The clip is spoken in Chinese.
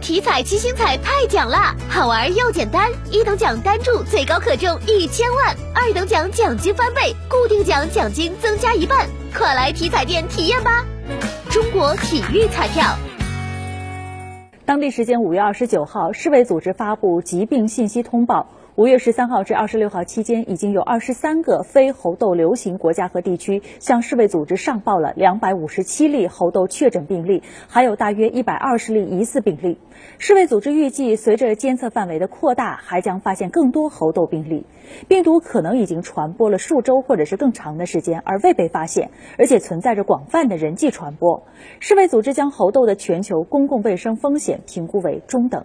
体彩七星彩太奖啦，好玩又简单，一等奖单注最高可中一千万，二等奖奖金翻倍，固定奖奖金增加一半，快来体彩店体验吧！中国体育彩票。当地时间五月二十九号，世卫组织发布疾病信息通报。五月十三号至二十六号期间，已经有二十三个非猴痘流行国家和地区向世卫组织上报了两百五十七例猴痘确诊病例，还有大约一百二十例疑似病例。世卫组织预计，随着监测范围的扩大，还将发现更多猴痘病例。病毒可能已经传播了数周或者是更长的时间，而未被发现，而且存在着广泛的人际传播。世卫组织将猴痘的全球公共卫生风险评估为中等。